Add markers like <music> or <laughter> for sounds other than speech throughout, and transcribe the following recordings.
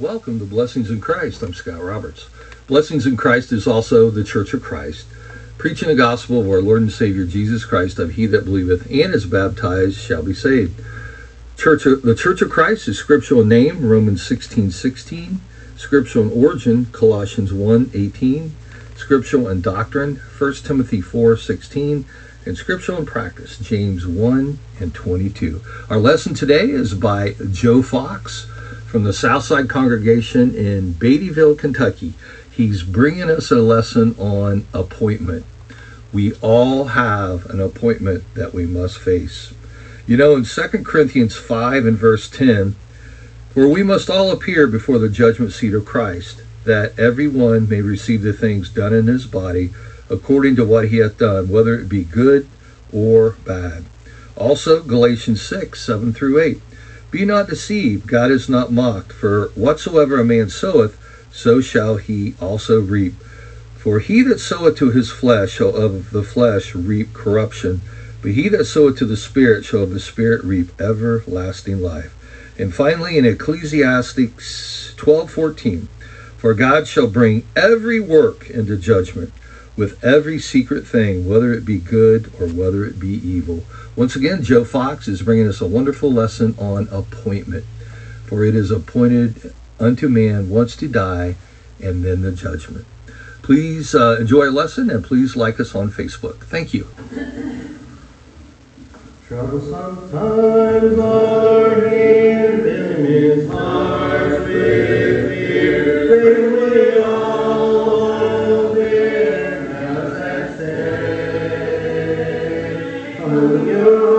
Welcome to Blessings in Christ. I'm Scott Roberts. Blessings in Christ is also the Church of Christ, preaching the gospel of our Lord and Savior Jesus Christ, of he that believeth and is baptized shall be saved. Church of, the Church of Christ is scriptural name, Romans 16, 16. Scriptural origin, Colossians 1, 18. Scriptural and doctrine, 1 Timothy 4, 16 and scriptural and practice, James 1 and 22. Our lesson today is by Joe Fox from the Southside congregation in Beattyville, Kentucky. He's bringing us a lesson on appointment. We all have an appointment that we must face. You know, in 2 Corinthians 5 and verse 10, for we must all appear before the judgment seat of Christ, that every one may receive the things done in his body according to what he hath done, whether it be good or bad. Also, Galatians 6, 7 through 8. Be not deceived, God is not mocked, for whatsoever a man soweth, so shall he also reap. For he that soweth to his flesh shall of the flesh reap corruption, but he that soweth to the Spirit shall of the Spirit reap everlasting life. And finally, in Ecclesiastes 12:14, for God shall bring every work into judgment, with every secret thing, whether it be good or whether it be evil. Once again, Joe Fox is bringing us a wonderful lesson on appointment. For it is appointed unto man once to die and then the judgment. Please uh, enjoy our lesson and please like us on Facebook. Thank you. Are fear. Say.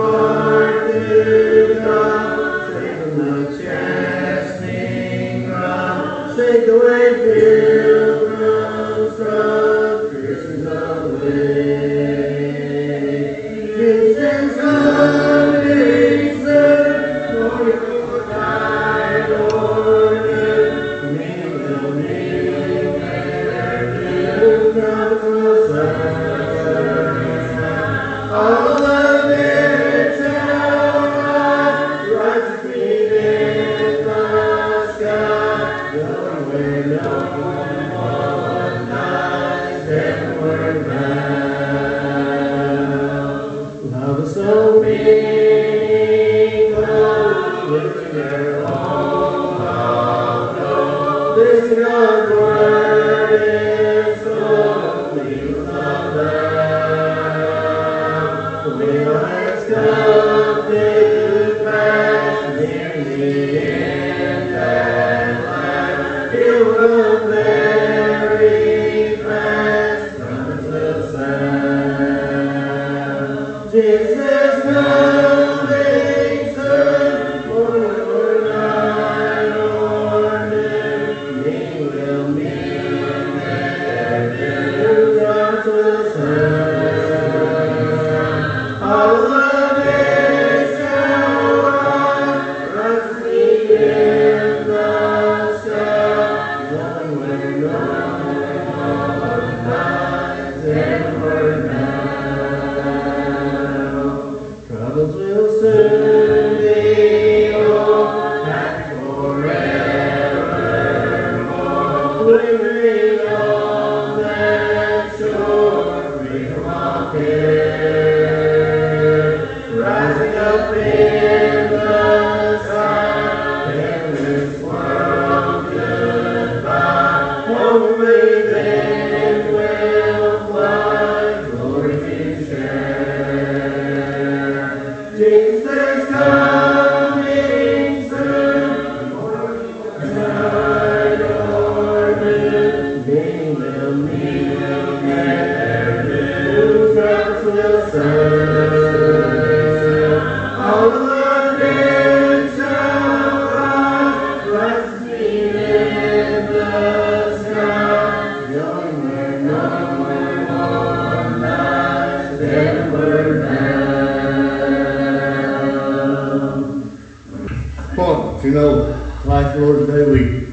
Know, last Lord's Day, we,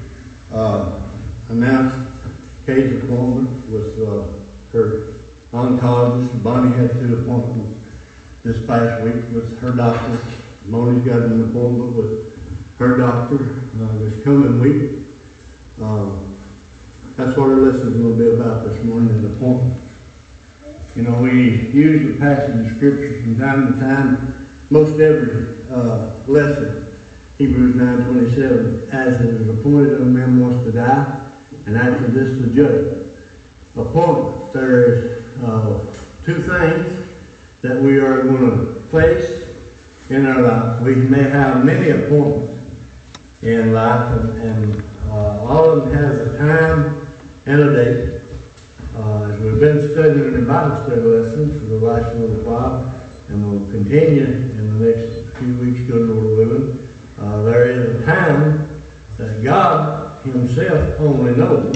uh, announced Kate's appointment with, uh, her oncologist. Bonnie had two appointments this past week with her doctor. Moni's got an appointment with her doctor, uh, this coming week. Um, that's what our lesson's gonna be about this morning, is appointments. You know, we use the passage of scripture from time to time, most every, uh, lesson. Hebrews nine twenty-seven, as it is appointed unto man once to die, and after this the judgment. Appointments, there is, uh, two things that we are gonna face in our life. We may have many appointments in life, and, and, uh, all of them has a time and a date. Uh, as we've been studying in Bible study lessons for the last little while, and we'll continue in the next few weeks, good Lord willing, uh, there is a time that God himself only knows,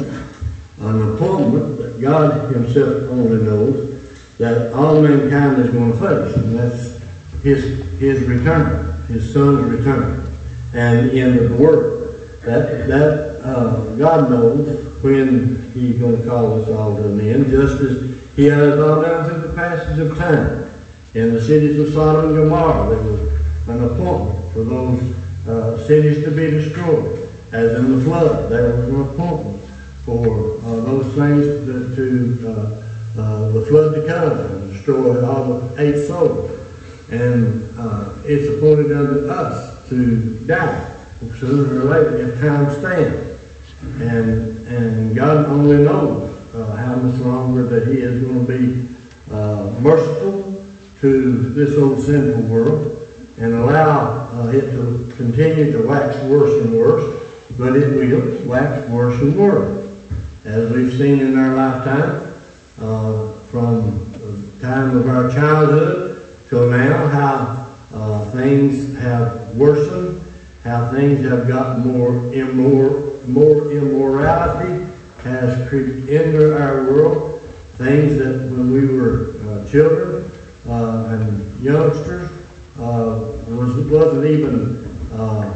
an appointment that God himself only knows, that all mankind is going to face, and that's his, his return, his son's return, and the end of the world. That, that, uh, God knows when he's going to call us all to an end, just as he has all down through the passage of time. In the cities of Sodom and Gomorrah, there was an appointment for those uh, cities to be destroyed. As in the flood, there was an appointment for uh, those things that to, uh, uh, the flood to come and destroy all the eight souls. And it's appointed unto us to die sooner or later if time stands. And, and God only knows how much longer that He is going to be merciful to this old sinful world and allow uh, it to continue to wax worse and worse, but it will wax worse and worse. As we've seen in our lifetime, uh, from the time of our childhood till now, how uh, things have worsened, how things have gotten more immor- more immorality has creeped into our world. Things that when we were uh, children uh, and youngsters uh, was, wasn't even uh,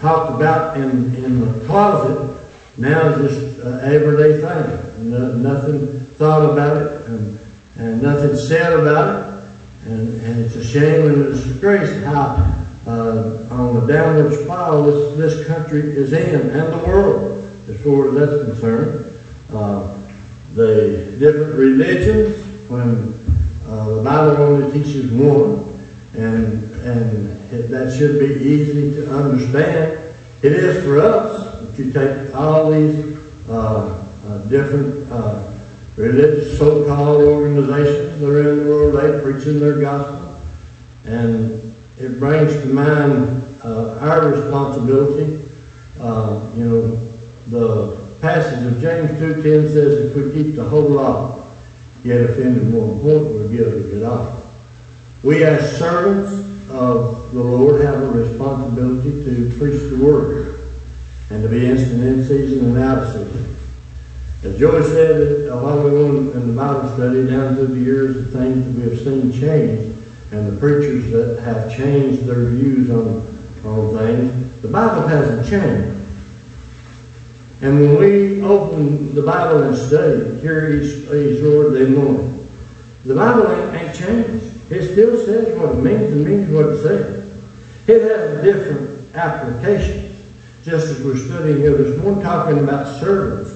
talked about in, in the closet. Now it's just an everyday thing. No, nothing thought about it and, and nothing said about it. And, and it's a shame and a disgrace how uh, on the downward spiral this, this country is in and the world as far as that's concerned. Uh, the different religions, when uh, the Bible only teaches one, and, and it, that should be easy to understand. It is for us. You take all these uh, uh, different uh, religious so-called organizations that are in the world, they preaching their gospel, and it brings to mind uh, our responsibility. Uh, you know, the passage of James 2.10 says if we keep the whole law, yet offended one point, we're guilty of it all. We as servants of the Lord have a responsibility to preach the word and to be instant in season and out of season. As Joey said a while ago in the Bible study, down through the years, the things that we have seen change and the preachers that have changed their views on, on things, the Bible hasn't changed. And when we open the Bible and study, hear His, His Lord the morning, the Bible ain't, ain't changed. It still says what it means and means what it says. It has different applications. Just as we're studying here this morning, talking about servants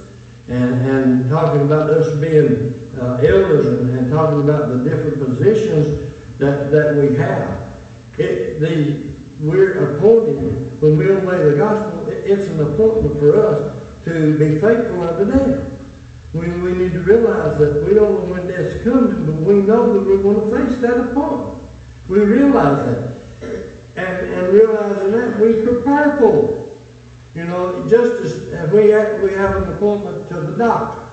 and, and talking about us being uh, elders and, and talking about the different positions that, that we have. It, the, we're appointed, when we obey the gospel, it, it's an appointment for us to be faithful unto death. We, we need to realize that we don't know when death's coming, but we know that we're going to face that appointment. We realize that. And, and realizing that, we prepare for it. You know, just as we have, we have an appointment to the doctor.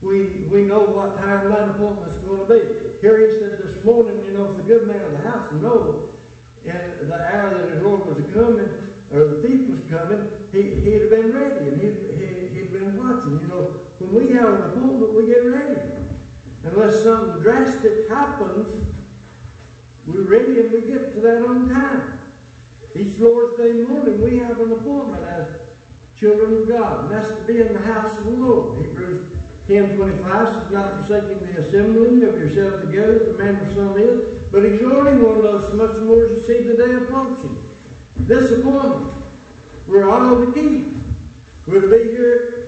We, we know what time that appointment's going to be. Here he said this morning, you know, if the good man of the house knows in the hour that his Lord was coming, or the thief was coming, he, he'd have been ready and he'd, he, he'd been watching. You know, when we have an appointment, we get ready. Unless something drastic happens, we're ready and we get to that on time. Each Lord's Day morning, we have an appointment as children of God, and that's to be in the house of the Lord. Hebrews 10 25 says, Not forsaking the assembling of yourselves together, the manner of some is, but exhorting one another so much more as you see the day approaching. This appointment, we're all to keep. We're to be here,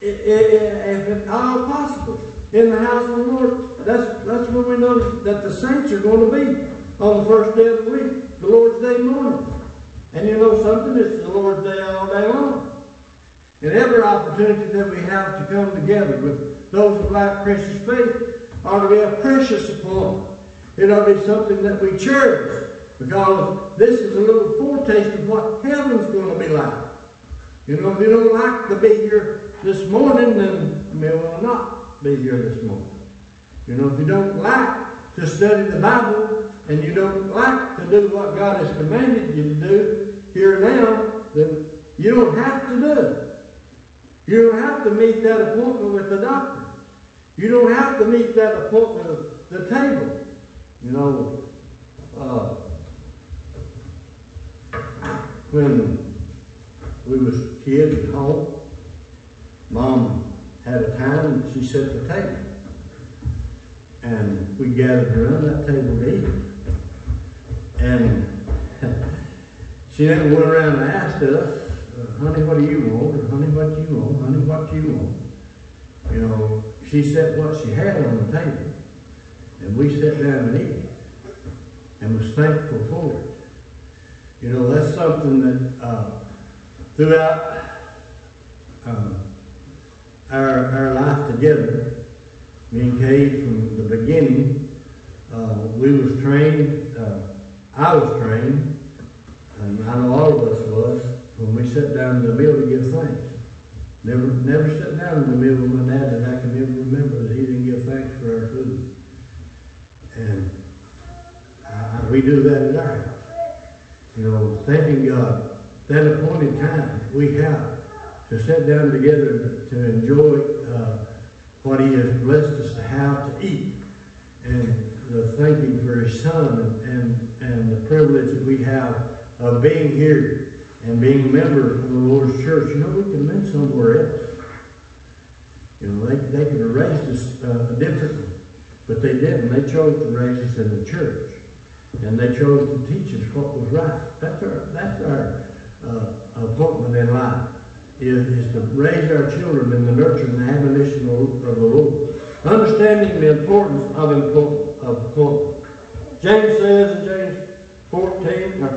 if at all possible, in the house of the Lord. That's, that's when we know that the saints are going to be on the first day of the week, the Lord's Day morning. And you know something, it's the Lord's Day all day long. And every opportunity that we have to come together with those of like precious faith ought to be a precious upon. It ought to be something that we cherish because this is a little foretaste of what heaven's going to be like. You know, if you don't like to be here this morning, then you may well not be here this morning. You know, if you don't like to study the Bible and you don't like to do what God has commanded you to do here now, then you don't have to do it. You don't have to meet that appointment with the doctor. You don't have to meet that appointment at the table. You know, uh, when we was kids at home, Mom had a time and she set the table. And we gathered around that table to eat. And <laughs> she never went around and asked us, uh, honey, what do you want? Or honey, what do you want? Honey, what do you want? You know, she set what she had on the table. And we sat down and ate. And was thankful for it. You know, that's something that, uh, throughout, uh, our, our life together, me and Kate from the beginning, uh, we was trained, uh, I was trained, and I know all of us was, when we sat down in the meal to give thanks. Never, never sat down in the meal with my dad that I can ever remember that he didn't give thanks for our food. And uh, we do that at our house. You know, thanking God, that appointed time we have to sit down together to enjoy uh, what He has blessed us to have to eat, and the thanking for His Son, and, and, the privilege that we have of being here and being a member of the Lord's church. You know, we have been somewhere else. You know, they, they could have raised us uh, differently, but they didn't. They chose to raise us in the church, and they chose to teach us what was right. That's our that's our uh, appointment in life is, is to raise our children in the nurture and the admonition of, the Lord, understanding the importance of important of appointment. James says in James 14 or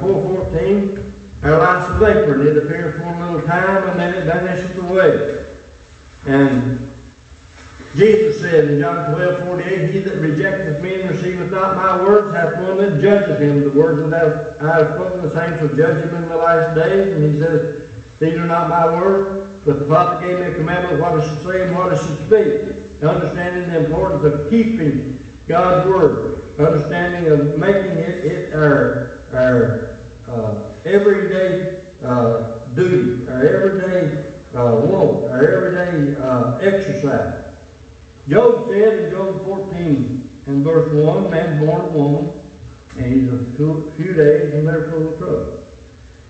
4:14. Our life's a vapor, and it appears for a little time, and then it vanishes away. And Jesus said in John 12, 48, He that rejecteth me and receiveth not my words hath one that judgeth him. The words that I have spoken, the same shall judge him in the last days. And he says, These are not my words, but the Father gave me a commandment what I should say and what I should speak. Understanding the importance of keeping God's word. Understanding of making it, it our, our uh, everyday uh, duty, our everyday uh, walk, our everyday uh, exercise. Job said in Job 14 and verse 1, man born of woman, and he's a few, few days and they're full of trouble.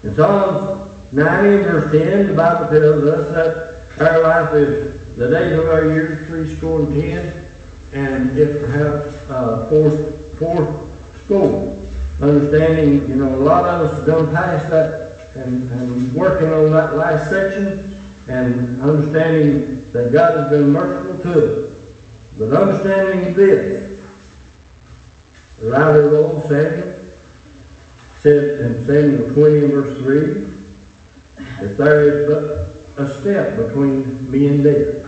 In Psalms 90 and verse 10, the Bible tells us that our life is the days of our years, three score and ten, and if perhaps uh, four, four score. Understanding, you know, a lot of us have done past that and, and working on that last section and understanding that God has been merciful to us. But understanding this, the writer of old Samuel said in Samuel 20 and verse 3, that there is but a step between me and death.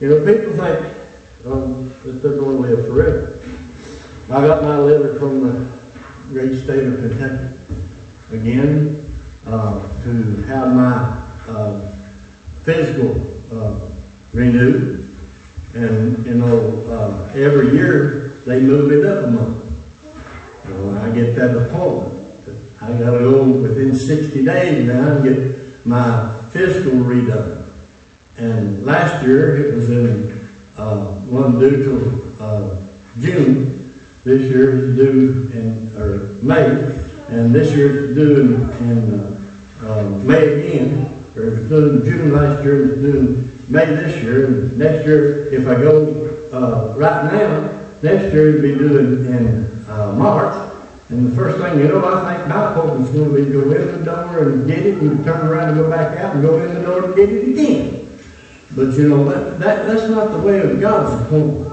You know, people think um, that they're going to live forever. I got my letter from the great state of Kentucky again uh, to have my uh, physical uh, renewed. And, you know, every year they move it up a month. I get that appointment. I gotta go within 60 days now and get my physical redone. And last year it was in, uh, one due till, uh, June. This year it's due in, or May, and this year it's due in, in, uh, uh, May again. Or it was due in June last year, it's due in May this year, and next year, if I go, uh, right now, next year it'll be due in, in, uh, March, And the first thing you know, I think my appointment's gonna be go in the door and get it, and turn around and go back out and go in the door and get it again. But you know, that, that, that's not the way of God's appointment.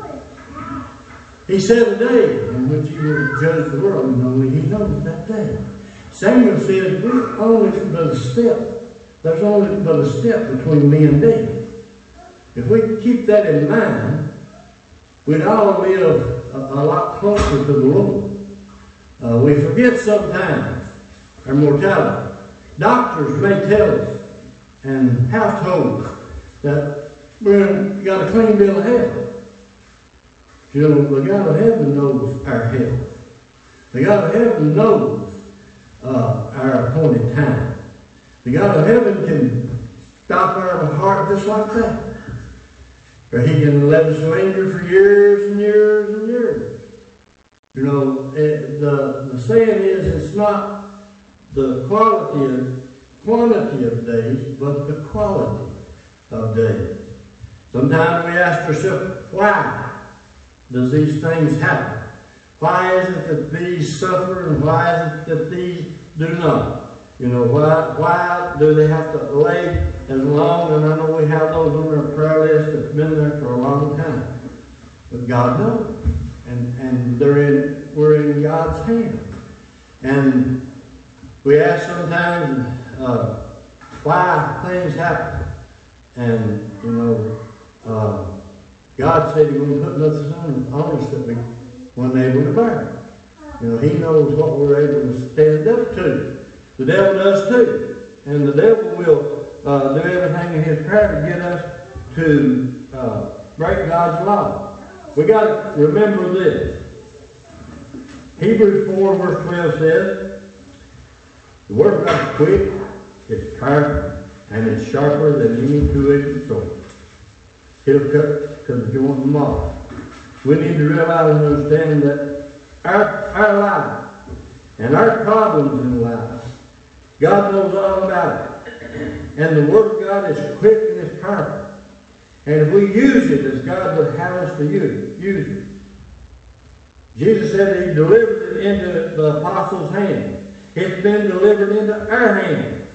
He said a day in which he will judge the world, and only he knows that day. Samuel says, we're only but a step. There's only but a step between me and death. If we keep that in mind, we'd all live a, a lot closer to the Lord. Uh, we forget sometimes our mortality. Doctors may tell us, and households, that we're got a clean bill of health. You know, the God of heaven knows our health. The God of heaven knows uh, our appointed time. The God of heaven can stop our heart just like that. Or he can let us linger for years and years and years. You know, the, the saying is it's not the quality of, quantity of days, but the quality of days. Sometimes we ask ourselves, why does these things happen? Why is it that these suffer and why is it that these do not? You know, why, why do they have to lay as long? And I know we have those on our prayer list that's been there for a long time. But God knows. And, and they're in, we're in God's hands. And we ask sometimes uh, why things happen. And, you know, uh, God said He wouldn't put nothing on, us that we weren't able to bear. You know, He knows what we're able to stand up to. The devil does too. And the devil will uh, do everything in his power to get us to uh, break God's law. We got to remember this. Hebrews 4 verse 12 says, The word of God is quick, it's powerful, and it's sharper than any two-edged sword. It'll cut to the joint and marrow. We need to realize and understand that our, our life and our problems in life, God knows all about it. And the Word of God is quick and it's powerful. And if we use it as God would have us to use, use it. Jesus said he delivered it into the apostles' hands. It's been delivered into our hands.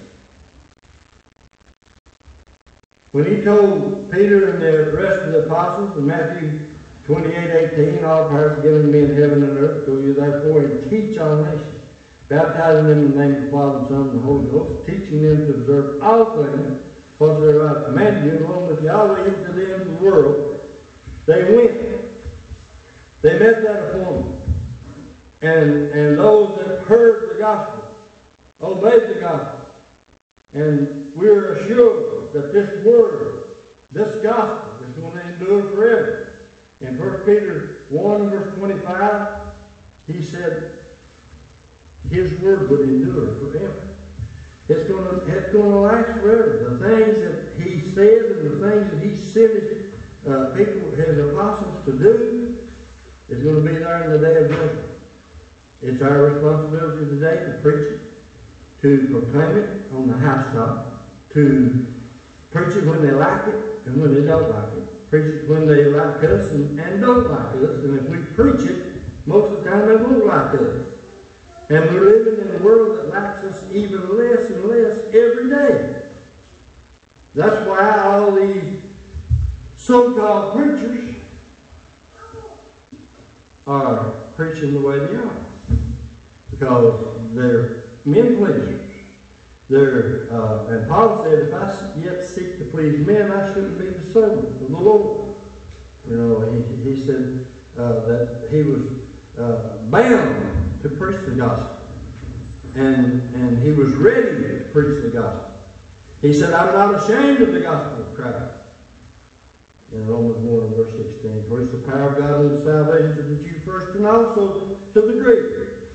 When he told Peter and the rest of the apostles in Matthew 28, 18, all power is given to me in heaven and earth, go you therefore and teach all nations, baptizing them in the name of the Father and Son and the Holy Ghost, teaching them to observe all things whatsoever I command you, along with you alway to the end of the world. They went. They met that appointment. And, and those that heard the gospel, obeyed the gospel. And we're assured that this word, this gospel, is going to endure forever. In 1 Peter 1 verse 25, he said, his word would endure forever. It's going to, it's going to last forever. The things that he said and the things that he sent his, uh, people, his apostles to do, is going to be there in the day of judgment. It's our responsibility today to preach it, to proclaim it on the housetop, to preach it when they like it and when they don't like it. Preach it when they like us and, and don't like us. And if we preach it, most of the time they won't like us. And we're living in a world that likes us even less and less every day. That's why all these so-called preachers are preaching the way they are. Because they're men pleasers. They're, uh, and Paul said, if I yet seek to please men, I shouldn't be the servant of the Lord. You know, he, he said uh, that he was uh, bound to preach the gospel. And, and he was ready to preach the gospel. He said, I'm not ashamed of the gospel of Christ. In Romans 1 verse 16, for it's the power of God unto salvation to the Jew first and also to the Greek.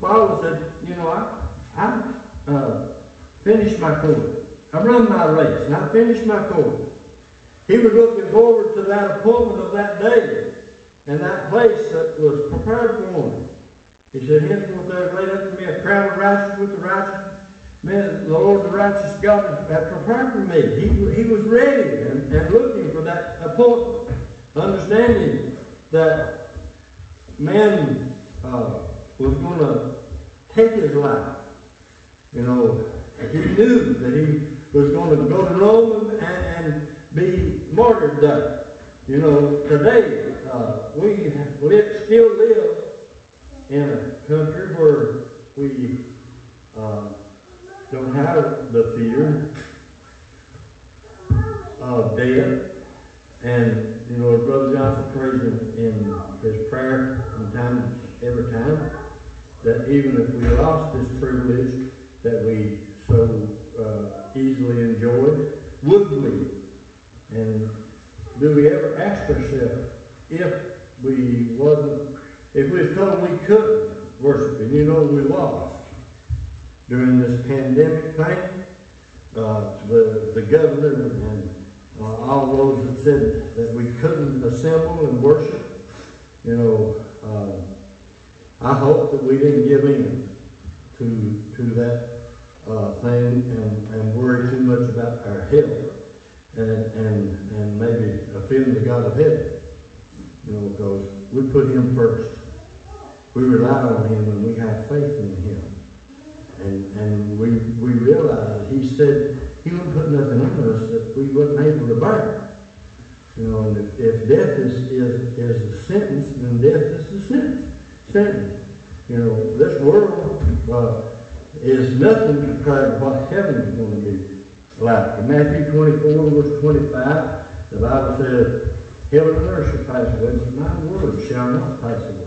Paul said, you know, I, I uh, finished my course. I run my race, and I finished my course. He was looking forward to that appointment of that day and that place that was prepared for him. He said, Henceforth there is laid up for me a crown of righteousness with the righteous men, the Lord the righteous God hath prepared for me. He, he was ready and, and looking for that appointment, understanding that man uh, was gonna take his life. You know, he knew that he was gonna go to Rome and, and be martyred there. You know, today, uh, we live, still live in a country where we, uh, don't have the fear of death. And, you know, Brother Johnson prays in, in his prayer from time, every time, that even if we lost this privilege that we so uh, easily enjoyed, would we? And do we ever ask ourselves if we wasn't, if we was told we couldn't worship Him, you know, we lost during this pandemic thing, uh, the, the governor and uh, all those that said that we couldn't assemble and worship, you know, uh, I hope that we didn't give in to, to that uh, thing and, and worry too much about our health and, and, and maybe offend the God of heaven, you know, because we put Him first. We rely on Him and we have faith in Him. And, and we, we realize, He said, He wouldn't put nothing on us that we wasn't able to bear. You know, and if, if death is, is, is the sentence, then death is the sentence. sentence. You know, this world uh, is nothing compared to what heaven is going to be like. In Matthew 24, verse 25, the Bible says, Heaven and earth shall pass away, but my word shall not pass away.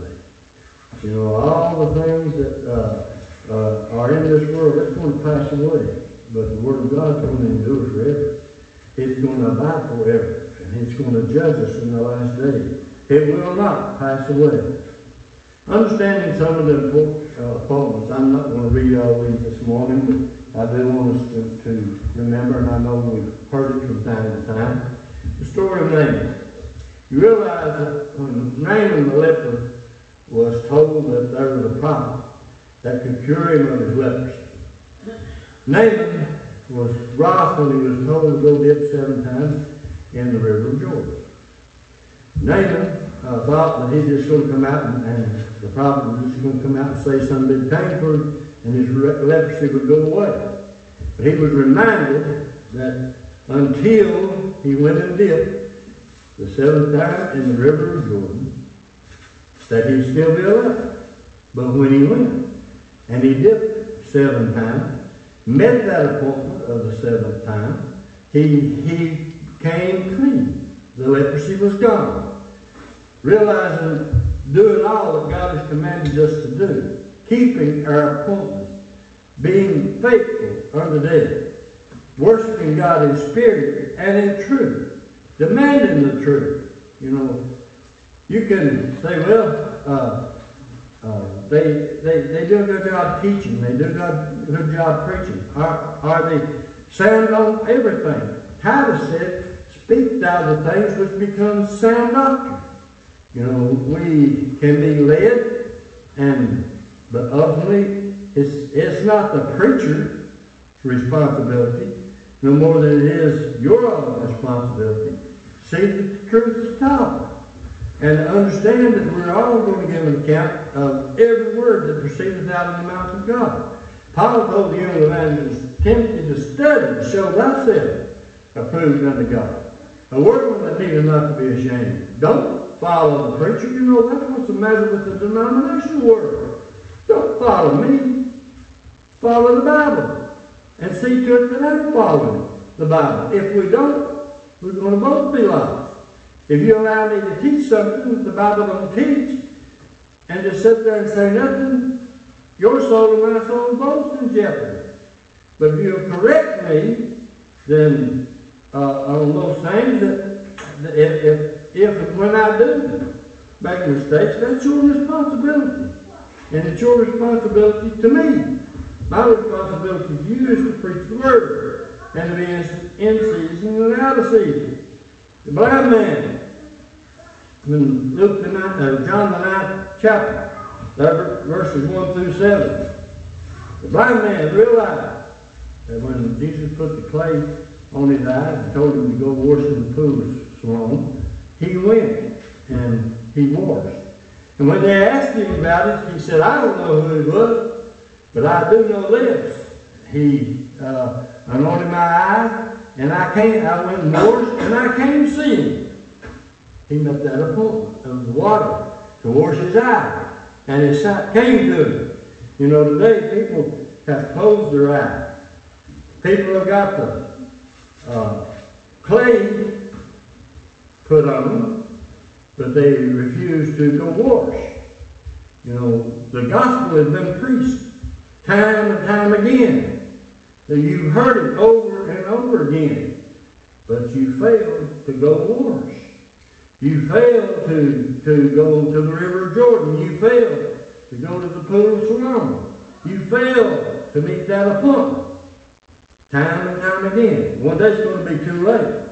You know, all the things that uh, uh, are in this world, it's going to pass away. But the Word of God is going to endure forever. It's going to abide forever. And it's going to judge us in the last day. It will not pass away. Understanding some of the uh, appointments, I'm not going to read all these this morning, but I do want us to, to remember, and I know we've heard it from time to time, the story of Naaman. You realize that when Naaman the leper was told that there was a prophet that could cure him of his leprosy, Naaman was wroth when he was told to go dip seven times in the river of Jordan. Naaman uh, thought that he's just going to come out and, and the prophet was just going to come out and say something big pain for and his leprosy would go away. But he was reminded that until he went and dipped the seventh time in the river of Jordan, that he'd still be alive. But when he went and he dipped seven times, met that appointment of the seventh time, he, he came clean. The leprosy was gone. Realizing doing all that God has commanded us to do, keeping our appointments, being faithful unto death, worshiping God in spirit and in truth, demanding the truth. You know, you can say, well, uh, uh, they, they, they do a good job teaching, they do a good, good job preaching. Are, are they sound on everything? Titus said, speak thou the things which become sound doctrine. You know, we can be led, and but ultimately, it's it's not the preacher's responsibility, no more than it is your own responsibility. See the truth is taught, and understand that we're all going to give an account of every word that proceedeth out of the mouth of God. Paul told the young evangelist Timothy to study to show thyself approved unto God. A workman that needeth not to be ashamed. Don't follow the preacher. You know that's what's the matter with the denominational world. Don't follow me. Follow the Bible. And see to it that I'm following the Bible. If we don't, we're going to both be lost. If you allow me to teach something that the Bible don't teach, and just sit there and say nothing, your soul and my soul both in jeopardy. But if you'll correct me, then uh, on those things that, that if, if, if when I do make mistakes, that's your responsibility. And it's your responsibility to me. My responsibility to you is to preach the word and to be in season and out of season. The blind man, in Luke the ninth, uh, John the ninth chapter, verses one through seven, the blind man realized that when Jesus put the clay on his eyes and told him to go wash in the pool Siloam, he went and he washed. And when they asked him about it, he said, I don't know who it was, but I do know this. He uh, anointed my eyes, and I came, I went north, and I came to see him. He met that appointment of the water to wash his eyes, and his sight came to him. You know, today people have closed their eyes. People have got the uh, clay put on them, but they refuse to go wash. You know, the gospel has been preached time and time again. You've heard it over and over again, but you failed to go wash. You failed to, to go to the River Jordan. You failed to go to the pool of Siloam. You failed to meet that appointment. Time and time again. One day it's going to be too late.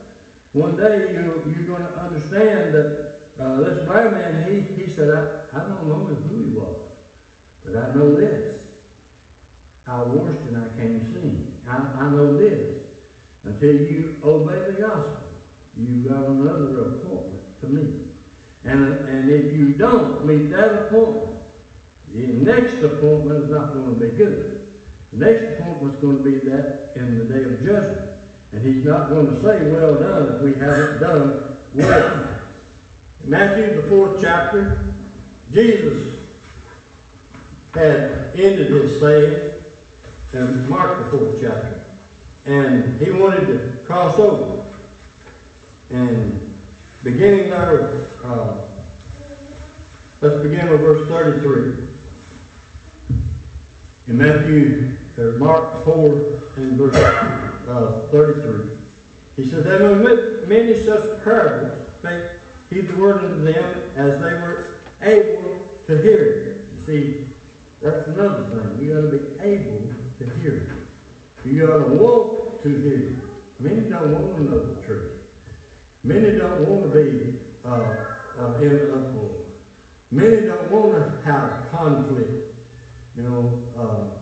One day you, you're going to understand that uh, this blind man, he, he said, I, I don't know who he was, but I know this. I washed and I came to see. I, I know this. Until you obey the gospel, you've got another appointment to me. And, and if you don't meet that appointment, the next appointment is not going to be good. The next appointment is going to be that in the day of judgment. And he's not going to say, well done, if we haven't done well. Matthew, the fourth chapter, Jesus had ended his saying in Mark, the fourth chapter. And he wanted to cross over. And beginning there, uh, let's begin with verse 33. In Matthew, or Mark 4 and verse uh, 33. He says, And with many such parables spake he the word unto them as they were able to hear it. You see, that's another thing. You got to be able to hear it. You got to want to hear it. Many don't want to know the truth. Many don't want to be uh, uh, in uproar. Many don't want to have conflict. You know, uh,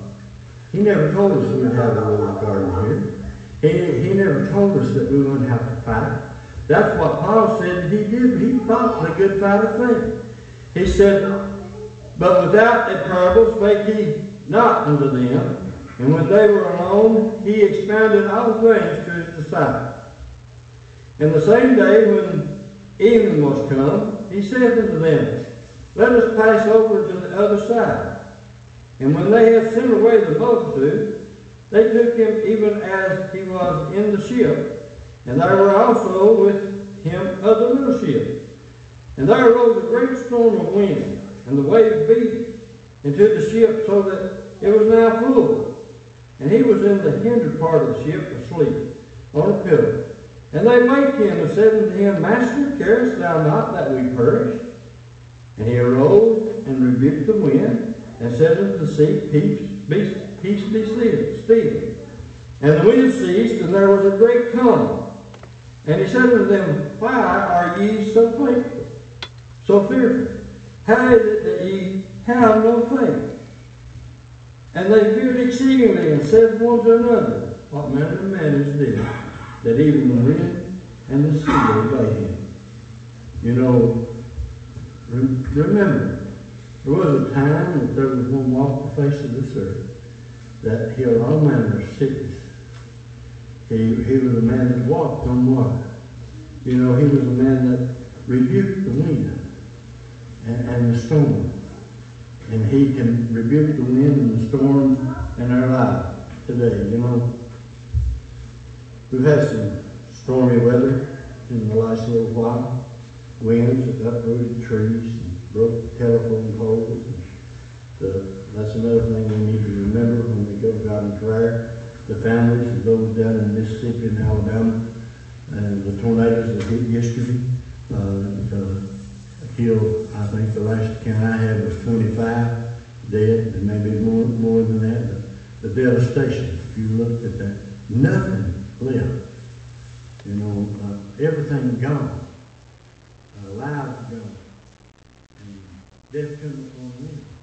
he never told us we would have a little garden here. He, he never told us that we wouldn't have to fight. That's what Paul said he did. He fought the good fight of faith. He said, But without a parable spake he not unto them. And when they were alone, he expounded all things to his disciples. And the same day when evening was come, he said unto them, Let us pass over to the other side. And when they had sent away the multitude, they took him even as he was in the ship. And there were also with him other little ships. And there arose a great storm of wind, and the waves beat into the ship so that it was now full. And he was in the hinder part of the ship asleep on a pillow. And they waked him and said unto him, Master, carest thou not that we perish? And he arose and rebuked the wind and said unto the sea, Peace, be, peace be still, still. And the wind ceased, and there was a great calm. And he said unto them, Why are ye so fearful? So fearful? How is it that ye have no faith? And they feared exceedingly, and said one to another, What manner of man is this, that even the wind and the sea obey him? You know, remember, there was a time that there was one walk the face of this earth that healed all manner of sickness. He, he was a man that walked on water. You know, he was a man that rebuked the wind and, and the storm. And he can rebuke the wind and the storm in our life today. You know, we've had some stormy weather in the last little while. Winds that uprooted trees and broke telephone poles. The, that's another thing we need to remember when we go to God in prayer. The families of those down in Mississippi and Alabama and the tornadoes that hit yesterday uh, uh, killed, I think the last count I had was 25 dead, and maybe more, more than that. The, the devastation, if you looked at that, nothing left. You know, uh, everything gone. Uh, lives gone. Death comes upon me.